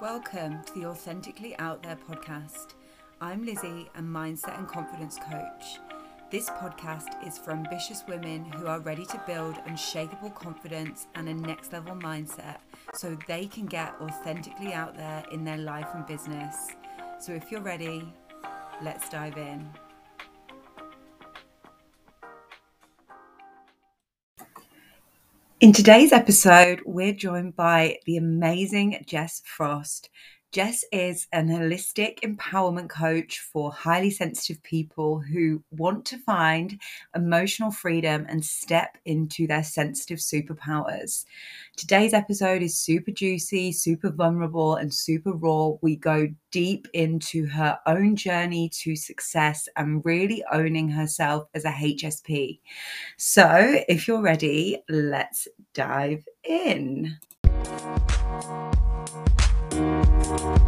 Welcome to the Authentically Out There podcast. I'm Lizzie, a mindset and confidence coach. This podcast is for ambitious women who are ready to build unshakable confidence and a next level mindset so they can get authentically out there in their life and business. So if you're ready, let's dive in. In today's episode, we're joined by the amazing Jess Frost. Jess is an holistic empowerment coach for highly sensitive people who want to find emotional freedom and step into their sensitive superpowers. Today's episode is super juicy, super vulnerable, and super raw. We go deep into her own journey to success and really owning herself as a HSP. So, if you're ready, let's dive in. Hello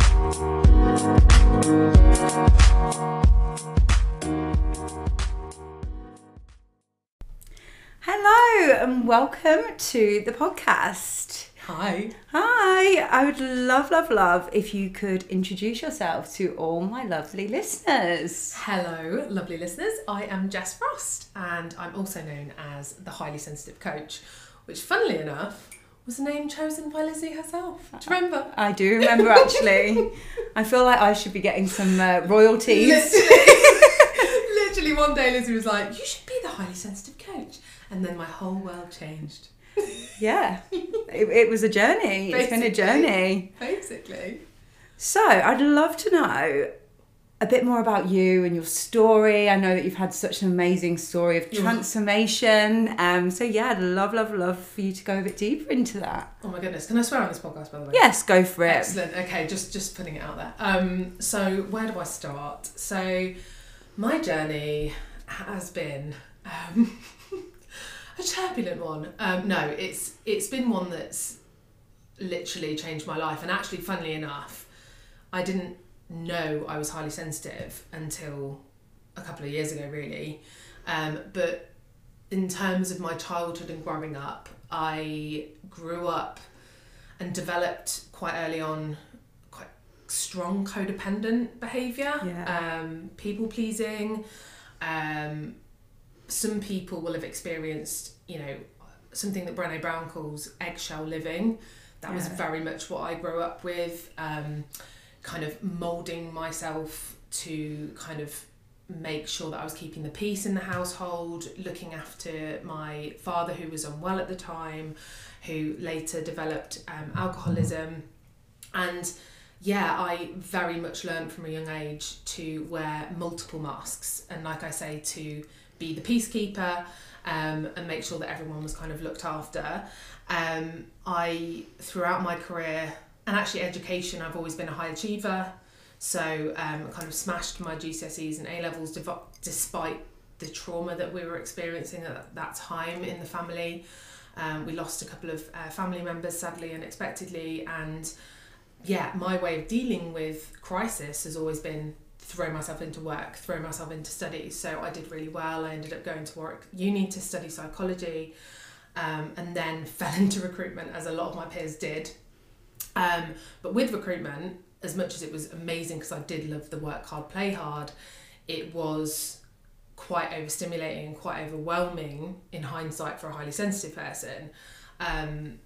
and welcome to the podcast. Hi. Hi, I would love, love, love if you could introduce yourself to all my lovely listeners. Hello, lovely listeners. I am Jess Frost and I'm also known as the Highly Sensitive Coach, which, funnily enough, was a name chosen by Lizzie herself. Do you remember? I do remember actually. I feel like I should be getting some uh, royalties. Literally, literally, one day Lizzie was like, You should be the Highly Sensitive Coach. And then my whole world changed. Yeah, it, it was a journey. It's been a journey. Basically. So, I'd love to know a bit more about you and your story. I know that you've had such an amazing story of transformation. Um, so, yeah, I'd love, love, love for you to go a bit deeper into that. Oh my goodness. Can I swear on this podcast, by the way? Yes, go for it. Excellent. Okay, just just putting it out there. Um, so where do I start? So my journey has been um, a turbulent one. Um, no, it's it's been one that's literally changed my life. And actually, funnily enough, I didn't know I was highly sensitive until a couple of years ago, really. Um, but in terms of my childhood and growing up, I grew up and developed quite early on quite strong codependent behavior Yeah. um, people pleasing um, some people will have experienced you know something that Brené Brown calls eggshell living that was very much what I grew up with um, kind of molding myself to kind of make sure that I was keeping the peace in the household, looking after my father who was unwell at the time, who later developed um, alcoholism. And yeah, I very much learned from a young age to wear multiple masks and, like I say, to be the peacekeeper um, and make sure that everyone was kind of looked after. Um, I, throughout my career and actually education, I've always been a high achiever. So um, kind of smashed my GCSEs and A levels dev- despite the trauma that we were experiencing at that time in the family. Um, we lost a couple of uh, family members sadly unexpectedly, and yeah, my way of dealing with crisis has always been throw myself into work, throw myself into studies. So I did really well. I ended up going to Warwick Uni to study psychology, um, and then fell into recruitment as a lot of my peers did. Um, but with recruitment, as much as it was amazing because I did love the work hard, play hard, it was quite overstimulating and quite overwhelming in hindsight for a highly sensitive person. Um,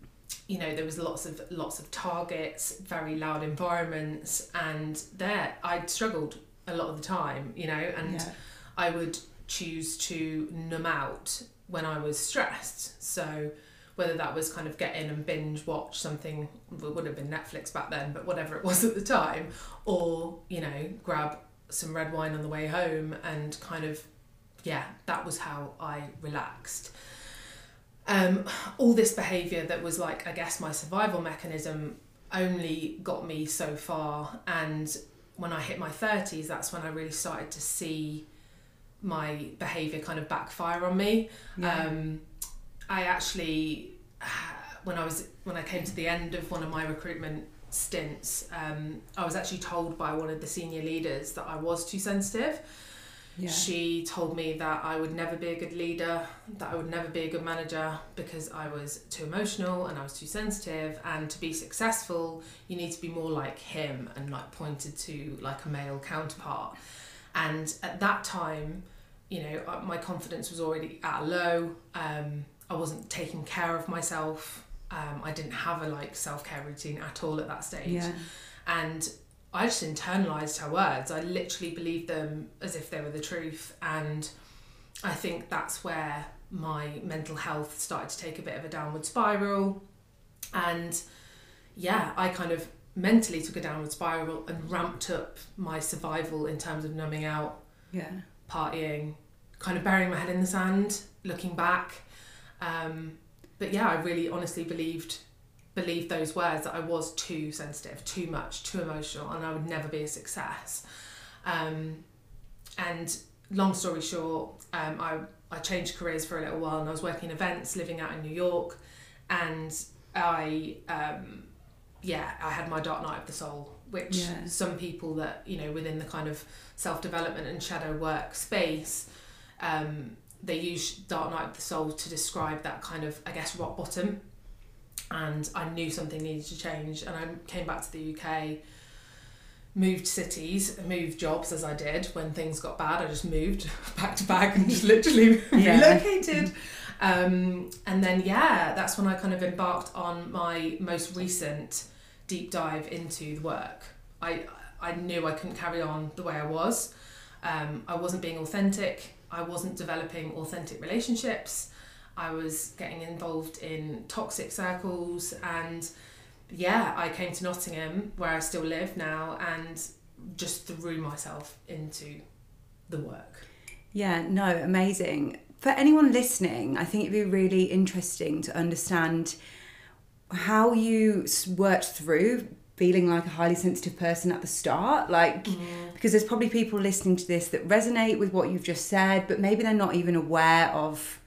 you know, there was lots of lots of targets, very loud environments, and there I struggled a lot of the time. You know, and Yeah. I would choose to numb out when I was stressed. So whether that was kind of get in and binge watch something it would have been Netflix back then, but whatever it was at the time, or you know grab some red wine on the way home and kind of yeah, that was how I relaxed. Um, all this behaviour that was like I guess my survival mechanism only got me so far, and when I hit my thirties, that's when I really started to see my behaviour kind of backfire on me. Yeah. Um, I actually, when I was when I came to the end of one of my recruitment stints, um, I was actually told by one of the senior leaders that I was too sensitive. Yeah. She told me that I would never be a good leader, that I would never be a good manager because I was too emotional and I was too sensitive. And to be successful, you need to be more like him and like pointed to like a male counterpart. And at that time, you know, uh, my confidence was already at a low. Um, I wasn't taking care of myself. Um, I didn't have a like self care routine at all at that stage. Yeah. And I just internalized her words. I literally believed them as if they were the truth. And I think that's where my mental health started to take a bit of a downward spiral. And yeah, I kind of mentally took a downward spiral and ramped up my survival in terms of numbing out, yeah, partying, kind of burying my head in the sand, looking back. Um, but yeah, I really honestly believed believed those words that I was too sensitive, too much, too emotional, and I would never be a success. Um, and long story short, um, I, I changed careers for a little while and I was working in events, living out in New York, and I, um, yeah, I had my dark night of the soul, which yeah. some people that, you know, within the kind of self development and shadow work space, um, they use dark night of the soul to describe that kind of, I guess, rock bottom and I knew something needed to change. And I came back to the UK, moved cities, moved jobs as I did when things got bad. I just moved back to back and just literally yeah. relocated. Um, and then, yeah, that's when I kind of embarked on my most recent deep dive into the work. I, I knew I couldn't carry on the way I was. Um, I wasn't being authentic. I wasn't developing authentic relationships. I was getting involved in toxic circles and yeah, I came to Nottingham where I still live now and just threw myself into the work. Yeah, no, amazing. For anyone listening, I think it'd be really interesting to understand how you worked through feeling like a highly sensitive person at the start like mm. because there's probably people listening to this that resonate with what you've just said but maybe they're not even aware of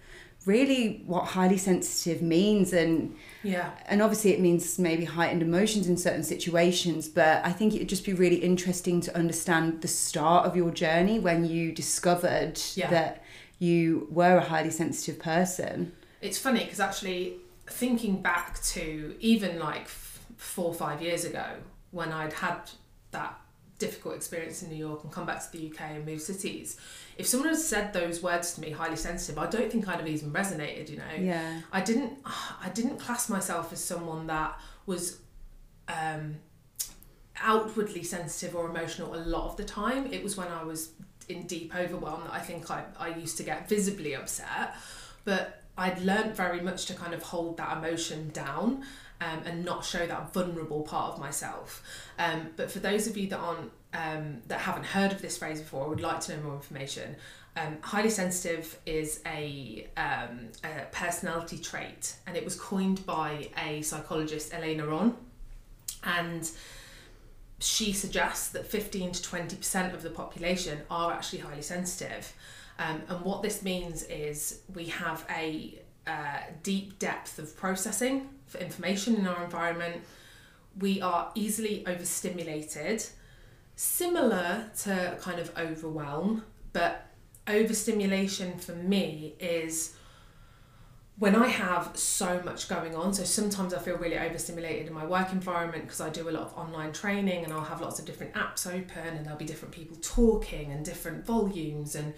really what highly sensitive means and yeah and obviously it means maybe heightened emotions in certain situations but i think it would just be really interesting to understand the start of your journey when you discovered yeah. that you were a highly sensitive person it's funny because actually thinking back to even like four or five years ago when i'd had that difficult experience in new york and come back to the uk and move cities if someone had said those words to me, highly sensitive, I don't think I'd have even resonated. You know, yeah. I didn't. I didn't class myself as someone that was. Um, outwardly sensitive or emotional a lot of the time. It was when I was in deep overwhelm that I think I, I used to get visibly upset. But I'd learned very much to kind of hold that emotion down um, and not show that vulnerable part of myself. Um, but for those of you that aren't um, that haven't heard of this phrase before I would like to know more information, um, highly sensitive is a, um, a, personality trait and it was coined by a psychologist, Elaine Aron. And she suggests that 15 to 20% of the population are actually highly sensitive. Um, and what this means is we have a uh, deep depth of processing for information in our environment. We are easily overstimulated similar to kind of overwhelm, but overstimulation for me is when I have so much going on. So sometimes I feel really overstimulated in my work environment because I do a lot of online training and I'll have lots of different apps open and there'll be different people talking and different volumes and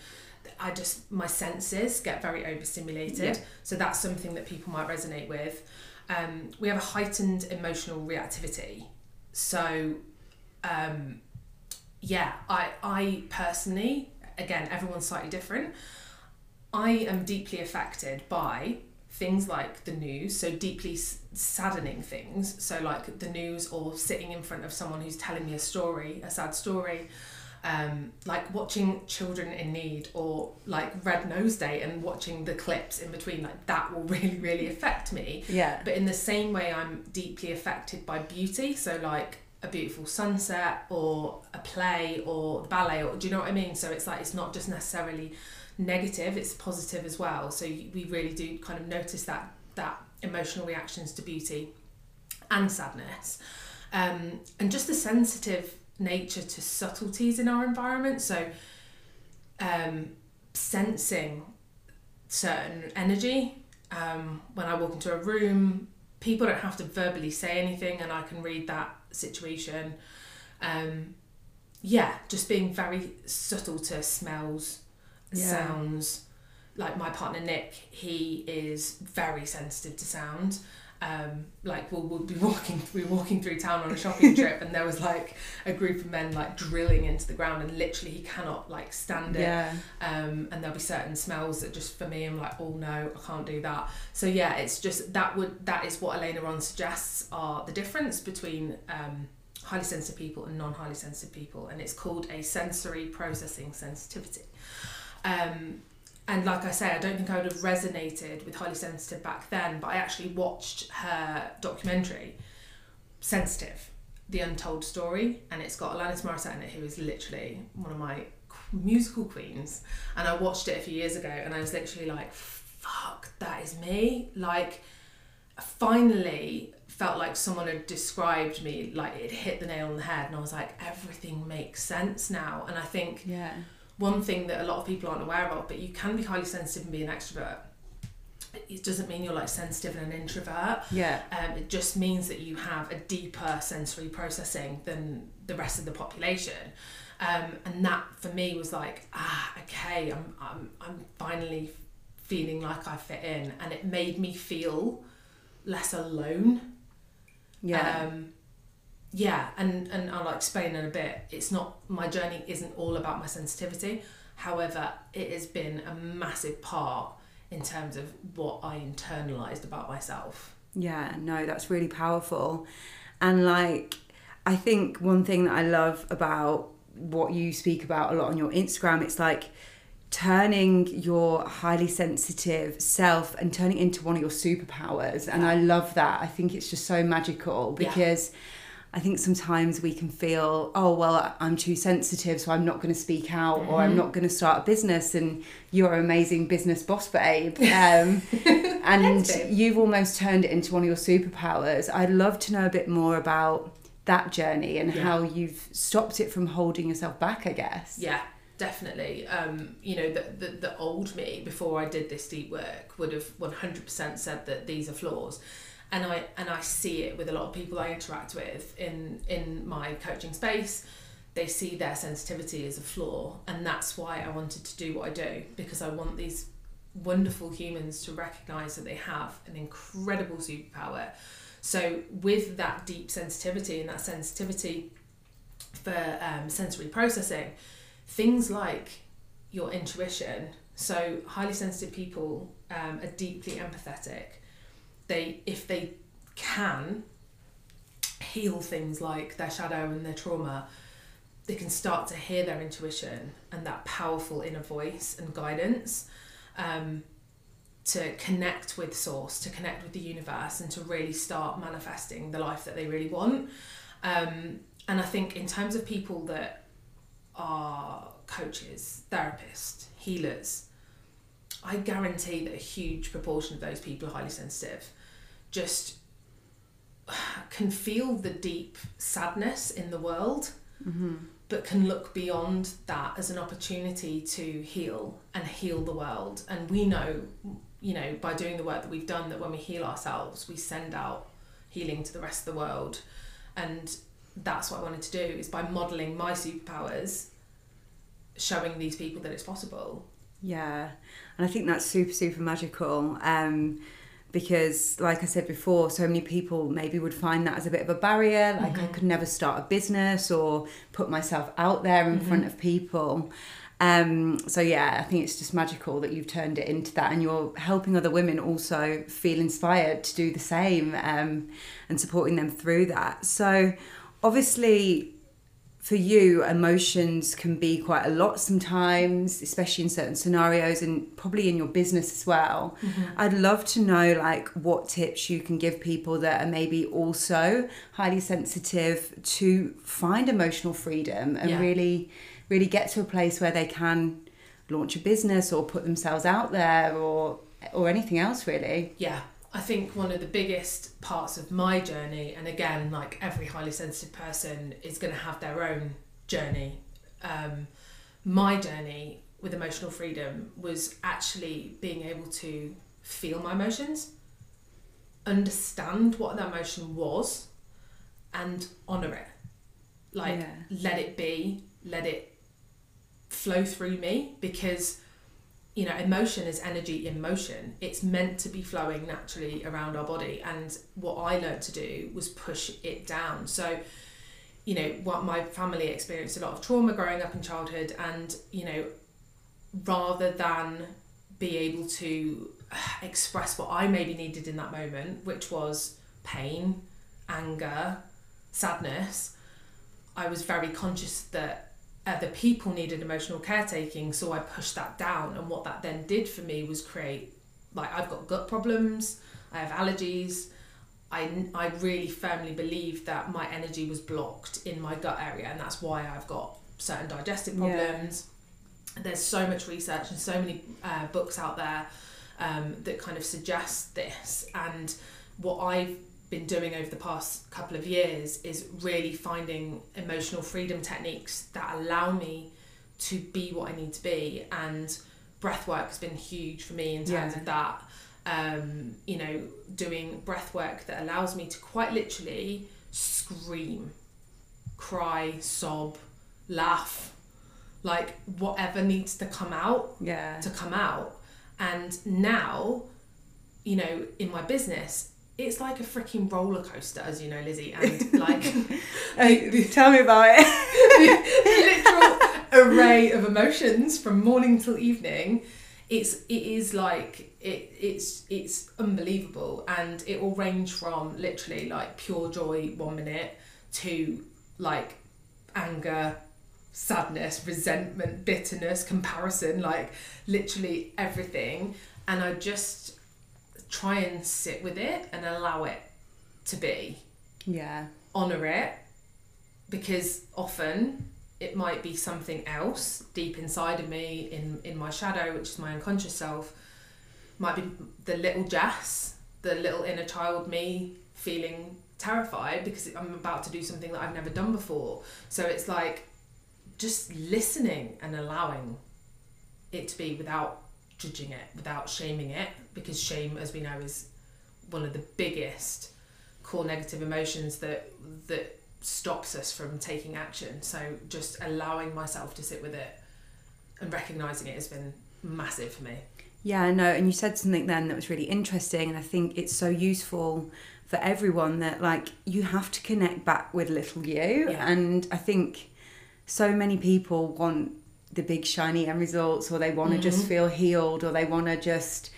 I just my senses get very overstimulated. Yeah. So that's something that people might resonate with. Um, we have a heightened emotional reactivity. So um, yeah, I I personally, again, everyone's slightly different. I am deeply affected by things like the news, so deeply saddening things, so like the news or sitting in front of someone who's telling me a story, a sad story, um, like watching children in need or like Red Nose Day and watching the clips in between, like that will really, really affect me. Yeah. But in the same way, I'm deeply affected by beauty, so like a beautiful sunset or a play or ballet or do you know what I mean so it's like it's not just necessarily negative it's positive as well so we really do kind of notice that that emotional reactions to beauty and sadness um, and just the sensitive nature to subtleties in our environment so um, sensing certain energy. Um, when I walk into a room, people don't have to verbally say anything, and I can read that situation. Um, yeah, just being very subtle to smells, Yeah. sounds. Like my partner Nick, he is very sensitive to sound. Um, like we'll, we'll be walking we were walking through town on a shopping trip and there was like a group of men like drilling into the ground and literally he cannot like stand it. Yeah. um, and there'll be certain smells that just for me I'm like oh no I can't do that. So yeah it's just that would that is what Elaine Aron suggests are the difference between um, highly sensitive people and non-highly sensitive people and it's called a sensory processing sensitivity. Um, and like I say I don't think I would have resonated with highly sensitive back then but I actually watched her documentary sensitive the untold story and it's got Alanis Morissette in it who is literally one of my musical queens and I watched it a few years ago and I was literally like fuck that is me like finally felt like someone had described me like it hit the nail on the head and I was like everything makes sense now and I think Yeah. One thing that a lot of people aren't aware of but you can be highly sensitive and be an extrovert it doesn't mean you're like sensitive and an introvert Yeah. um, it just means that you have a deeper sensory processing than the rest of the population. Um, and that for me was like, ah, okay, I'm, I'm, I'm finally feeling like I fit in. And it made me feel less alone. Yeah. Um, yeah, and, and I'll explain in a bit. It's not, my journey isn't all about my sensitivity. However, it has been a massive part in terms of what I internalized about myself. Yeah, no, that's really powerful. And like, I think one thing that I love about what you speak about a lot on your Instagram, it's like turning your highly sensitive self and turning it into one of your superpowers. And I love that. I think it's just so magical Yeah. I think sometimes we can feel, oh, well, I'm too sensitive, so I'm not going to speak out or I'm not going to start a business. And you're an amazing business boss, babe. Um, and you've almost turned it into one of your superpowers. I'd love to know a bit more about that journey and Yeah. how you've stopped it from holding yourself back, I guess. Yeah, definitely. Um, you know, the, the the old me before I did this deep work would have one hundred percent said that these are flaws, and I and I see it with a lot of people I interact with in in my coaching space. They see their sensitivity as a flaw, and that's why I wanted to do what I do because I want these wonderful humans to recognize that they have an incredible superpower. So, with that deep sensitivity and that sensitivity for um, sensory processing, things like your intuition. So, highly sensitive people um, are deeply empathetic. They, if they can heal things like their shadow and their trauma, they can start to hear their intuition and that powerful inner voice and guidance um, to connect with source, to connect with the universe, and to really start manifesting the life that they really want. Um, and I think, in terms of people that are coaches, therapists, healers, I guarantee that a huge proportion of those people are highly sensitive. Just can feel the deep sadness in the world, but can look beyond that as an opportunity to heal and heal the world. And we know, you know, by doing the work that we've done, that when we heal ourselves, we send out healing to the rest of the world. And that's what I wanted to do is by modeling my superpowers, showing these people that it's possible. Yeah, and I think that's super, super magical. Um, because, like I said before, so many people maybe would find that as a bit of a barrier. Like, I could never start a business or put myself out there in front of people. Um, so, yeah, I think it's just magical that you've turned it into that and you're helping other women also feel inspired to do the same um, and supporting them through that. So, obviously, for you, emotions can be quite a lot sometimes, especially in certain scenarios and probably in your business as well. Mm-hmm. I'd love to know like what tips you can give people that are maybe also highly sensitive to find emotional freedom and Yeah. really really get to a place where they can launch a business or put themselves out there or or anything else really. Yeah, I think one of the biggest parts of my journey, and again, like every highly sensitive person is going to have their own journey. Um, my journey with emotional freedom was actually being able to feel my emotions, understand what that emotion was, and honor it. Like, Yeah. let it be, let it flow through me because you know emotion is energy in motion. It's meant to be flowing naturally around our body. And what i learned to do was push it down. So you know what my family experienced a lot of trauma growing up in childhood. And you know rather than be able to uh, express what i maybe needed in that moment which was pain anger sadness i was very conscious that other people needed emotional caretaking so i pushed that down. And what that then did for me was create like i've got gut problems i have allergies. I, I really firmly believe that my energy was blocked in my gut area and that's why i've got certain digestive Yeah. problems. There's so much research and so many uh, books out there um, that kind of suggest this. And what i've been doing over the past couple of years is really finding emotional freedom techniques that allow me to be what I need to be and breath work has been huge for me in terms Yeah. of that um, you know doing breath work that allows me to quite literally scream cry sob laugh like whatever needs to come out Yeah. to come out. And now, you know, in my business, it's like a freaking roller coaster, as you know, Lizzie, and like Hey, tell me about it. literal array of emotions from morning till evening. It's it is like it it's it's unbelievable, and it will range from literally like pure joy one minute to like anger, sadness, resentment, bitterness, comparison, like literally everything. And I just try and sit with it and allow it to be, yeah. honor it, because often it might be something else deep inside of me in, in my shadow, which is my unconscious self. Might be the little Jess, the little inner child me feeling terrified because I'm about to do something that I've never done before. So it's like just listening and allowing it to be without judging it, without shaming it, because shame, as we know, is one of the biggest core negative emotions that that stops us from taking action. So just allowing myself to sit with it and recognizing it has been massive for me. Yeah, I know. And you said something then that was really interesting. And I think it's so useful for everyone that, like, you have to connect back with little you. Yeah. And I think so many people want the big, shiny end results, or they want to just feel healed, or they want to just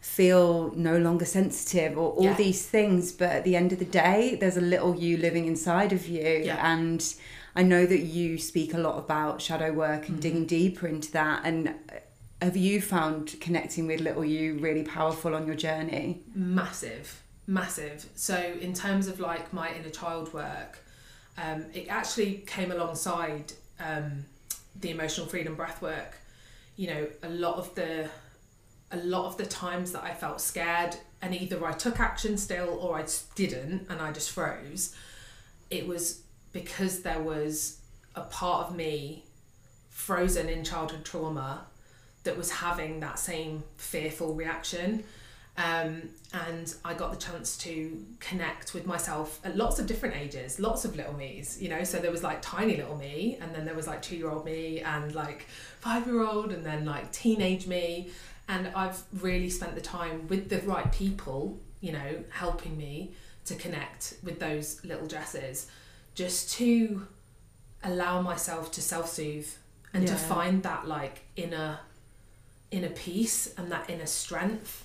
feel no longer sensitive, or all Yeah. these things. But at the end of the day, there's a little you living inside of you. Yeah. And I know that you speak a lot about shadow work Mm-hmm. and digging deeper into that. And have you found connecting with little you really powerful on your journey? massive massive so in terms of like my inner child work um, it actually came alongside um, the emotional freedom breath work you know a lot of the a lot of the times that i felt scared and either i took action still or i didn't and i just froze it was because there was a part of me frozen in childhood trauma that was having that same fearful reaction um, and I got the chance to connect with myself at lots of different ages, lots of little me's, you know. So there was like tiny little me, and then there was like two year old me, and like five year old, and then like teenage me. And I've really spent the time with the right people, you know, helping me to connect with those little Jesses, just to allow myself to self soothe and to find that like inner inner peace and that inner strength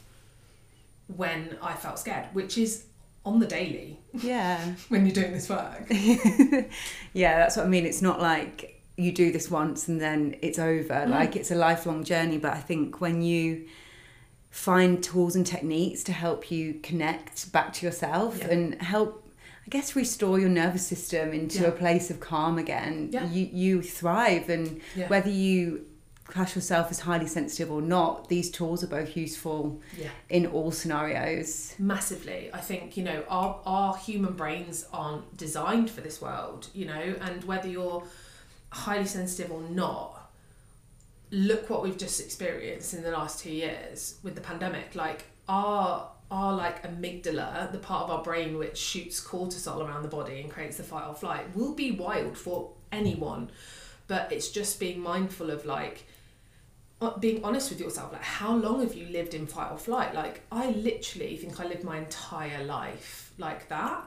when I felt scared, which is on the daily Yeah. when you're doing this work. yeah, that's what I mean. It's not like you do this once and then it's over. Mm. Like it's a lifelong journey. But I think when you find tools and techniques to help you connect back to yourself Yeah. and help I guess restore your nervous system into Yeah. a place of calm again. Yeah. You you thrive and whether you class yourself as highly sensitive or not, these tools are both useful Yeah. in all scenarios. Massively. I think, you know, our, our human brains aren't designed for this world, you know, and whether you're highly sensitive or not, look what we've just experienced in the last two years with the pandemic. Like our our like amygdala, the part of our brain which shoots cortisol around the body and creates the fight or flight, will be wild for anyone. But it's just being mindful of like being honest with yourself like how long have you lived in fight or flight? Like i literally think i lived my entire life like that.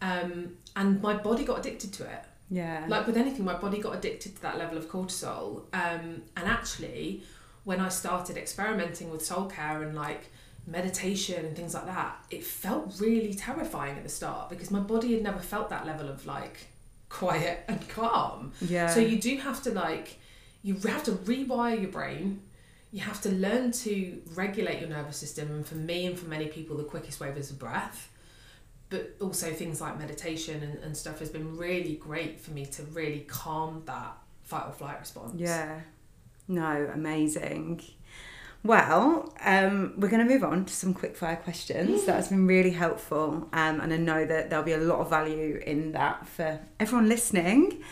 Um, and my body got addicted to it. Yeah. Like with anything my body got addicted to that level of cortisol. Um, and actually when i started experimenting with soul care and like meditation and things like that it felt really terrifying at the start because my body had never felt that level of like quiet and calm. Yeah. So you do have to like you have to rewire your brain. You have to learn to regulate your nervous system and for me and for many people the quickest way is a breath. But also things like meditation and, and stuff has been really great for me to really calm that fight or flight response. Yeah. No amazing. Well, um, we're going to move on to some quick fire questions. That has been really helpful, um, and I know that there'll be a lot of value in that for everyone listening.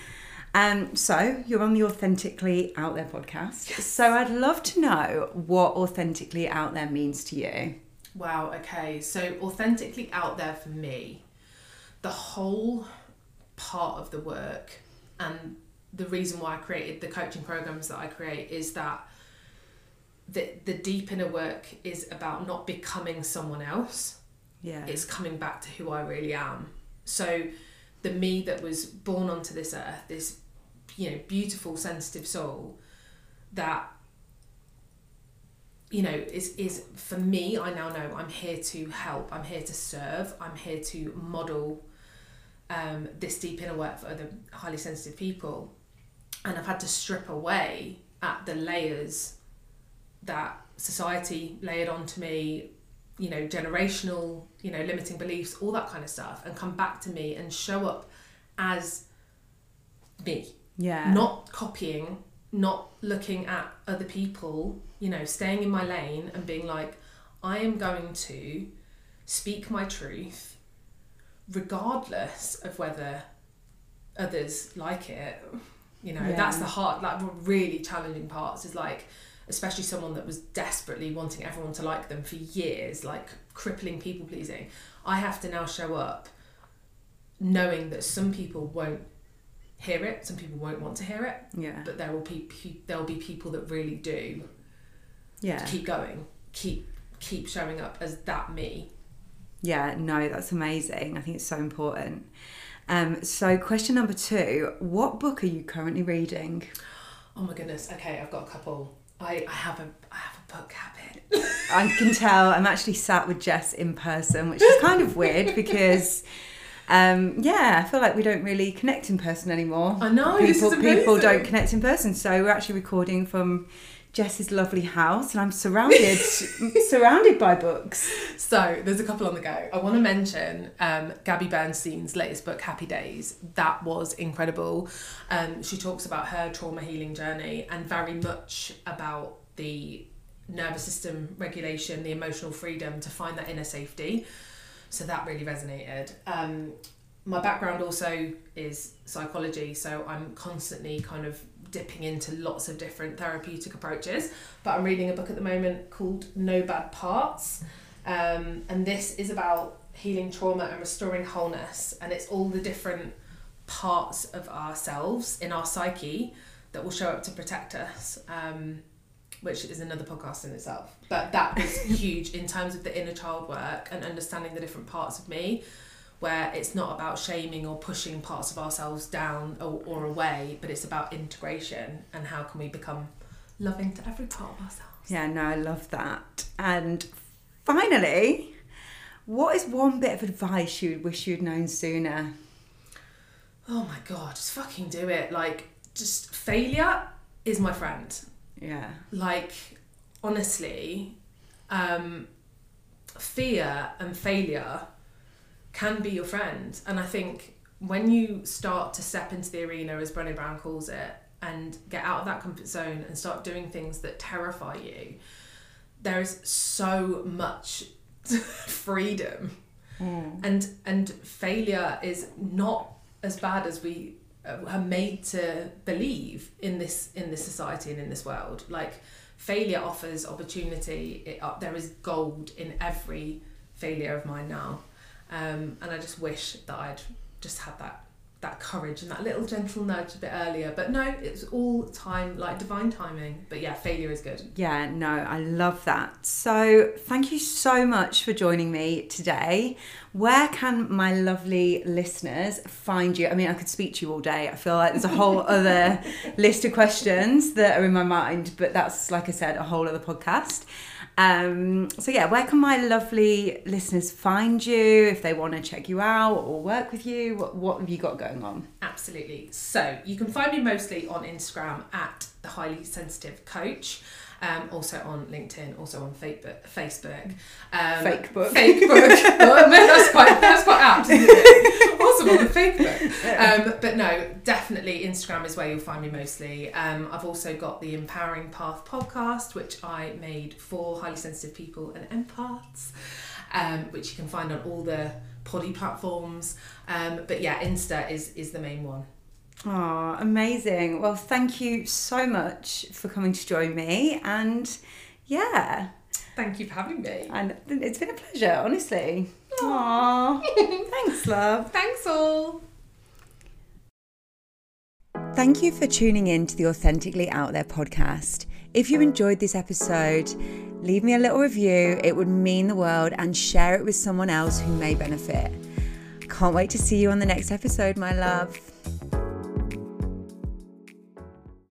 Um, so you're on the Authentically Out There podcast. So I'd love to know what authentically out there means to you. Wow, okay. So authentically out there for me, the whole part of the work and the reason why I created the coaching programs that I create is that the the deep inner work is about not becoming someone else. Yeah. It's coming back to who I really am. So the me that was born onto this earth, this you know beautiful sensitive soul that you know is is for me i now know i'm here to help i'm here to serve i'm here to model um, this deep inner work for other highly sensitive people. And i've had to strip away at the layers that society layered onto me you know generational you know limiting beliefs all that kind of stuff and come back to me and show up as me yeah. not copying, not looking at other people, you know, staying in my lane and being like, I am going to speak my truth regardless of whether others like it. You know, Yeah. that's the hard, like really challenging parts is like, especially someone that was desperately wanting everyone to like them for years, like crippling people pleasing. I have to now show up knowing that some people won't hear it, some people won't want to hear it, yeah. but there will be there will be people that really do Yeah. keep going, keep keep showing up as that me. Yeah, no, that's amazing. I think it's so important. Um, so, question number two What book are you currently reading? Oh my goodness. Okay, I've got a couple. I, I have a I have a book habit. I can tell I'm actually sat with Jess in person, which is kind of weird because, um, yeah, I feel like we don't really connect in person anymore. I know, people people don't connect in person, so we're actually recording from Jess's lovely house, and I'm surrounded surrounded by books. So there's a couple on the go. I want to mention um, Gabby Bernstein's latest book, Happy Days. That was incredible. Um, she talks about her trauma healing journey and very much about the nervous system regulation, the emotional freedom to find that inner safety. So that really resonated. Um, my background also is psychology, so I'm constantly kind of dipping into lots of different therapeutic approaches. But I'm reading a book at the moment called No Bad Parts. Um, and this is about healing trauma and restoring wholeness. And it's all the different parts of ourselves in our psyche that will show up to protect us, um, which is another podcast in itself. But that was huge in terms of the inner child work and understanding the different parts of me, where it's not about shaming or pushing parts of ourselves down or, or away, but it's about integration and how can we become loving to every part of ourselves. Yeah, no, I love that. And finally, what is one bit of advice you would wish you'd known sooner? Oh my god, just fucking do it. Like, just failure is my friend. Yeah, Like, honestly, um, fear and failure can be your friend. And I think when you start to step into the arena, as Brené Brown calls it, and get out of that comfort zone and start doing things that terrify you, there is so much freedom. And and failure is not as bad as we are made to believe in this in this society and in this world. Like failure offers opportunity. It, uh, there is gold in every failure of mine now, um, and I just wish that I'd just had that that courage and that little gentle nudge a bit earlier. But no, it's all time, like divine timing. But yeah, failure is good. Yeah, no, I love that. So thank you so much for joining me today. Where can my lovely listeners find you? I mean, I could speak to you all day. I feel like there's a whole other list of questions that are in my mind, but that's, like I said, a whole other podcast. Um, so yeah, where can my lovely listeners find you if they want to check you out or work with you? What, what have you got going on? Absolutely. So you can find me mostly on Instagram at the Highly Sensitive Coach. Um, also on LinkedIn, also on Facebook. Facebook. Um, fake book. Fake book. that's quite that's quite apt, isn't it? also on the fake book. Um, but no, definitely Instagram is where you'll find me mostly. Um, I've also got the Empowering Path podcast, which I made for highly sensitive people and empaths, um, which you can find on all the poddy platforms. Um, but yeah, Insta is is the main one. Oh, amazing. Well, thank you so much for coming to join me. And yeah. Thank you for having me. And it's been a pleasure, honestly. Aww. Thanks, love. Thanks, all. Thank you for tuning in to the Authentically Out There podcast. If you enjoyed this episode, leave me a little review. It would mean the world and share it with someone else who may benefit. Can't wait to see you on the next episode, my love.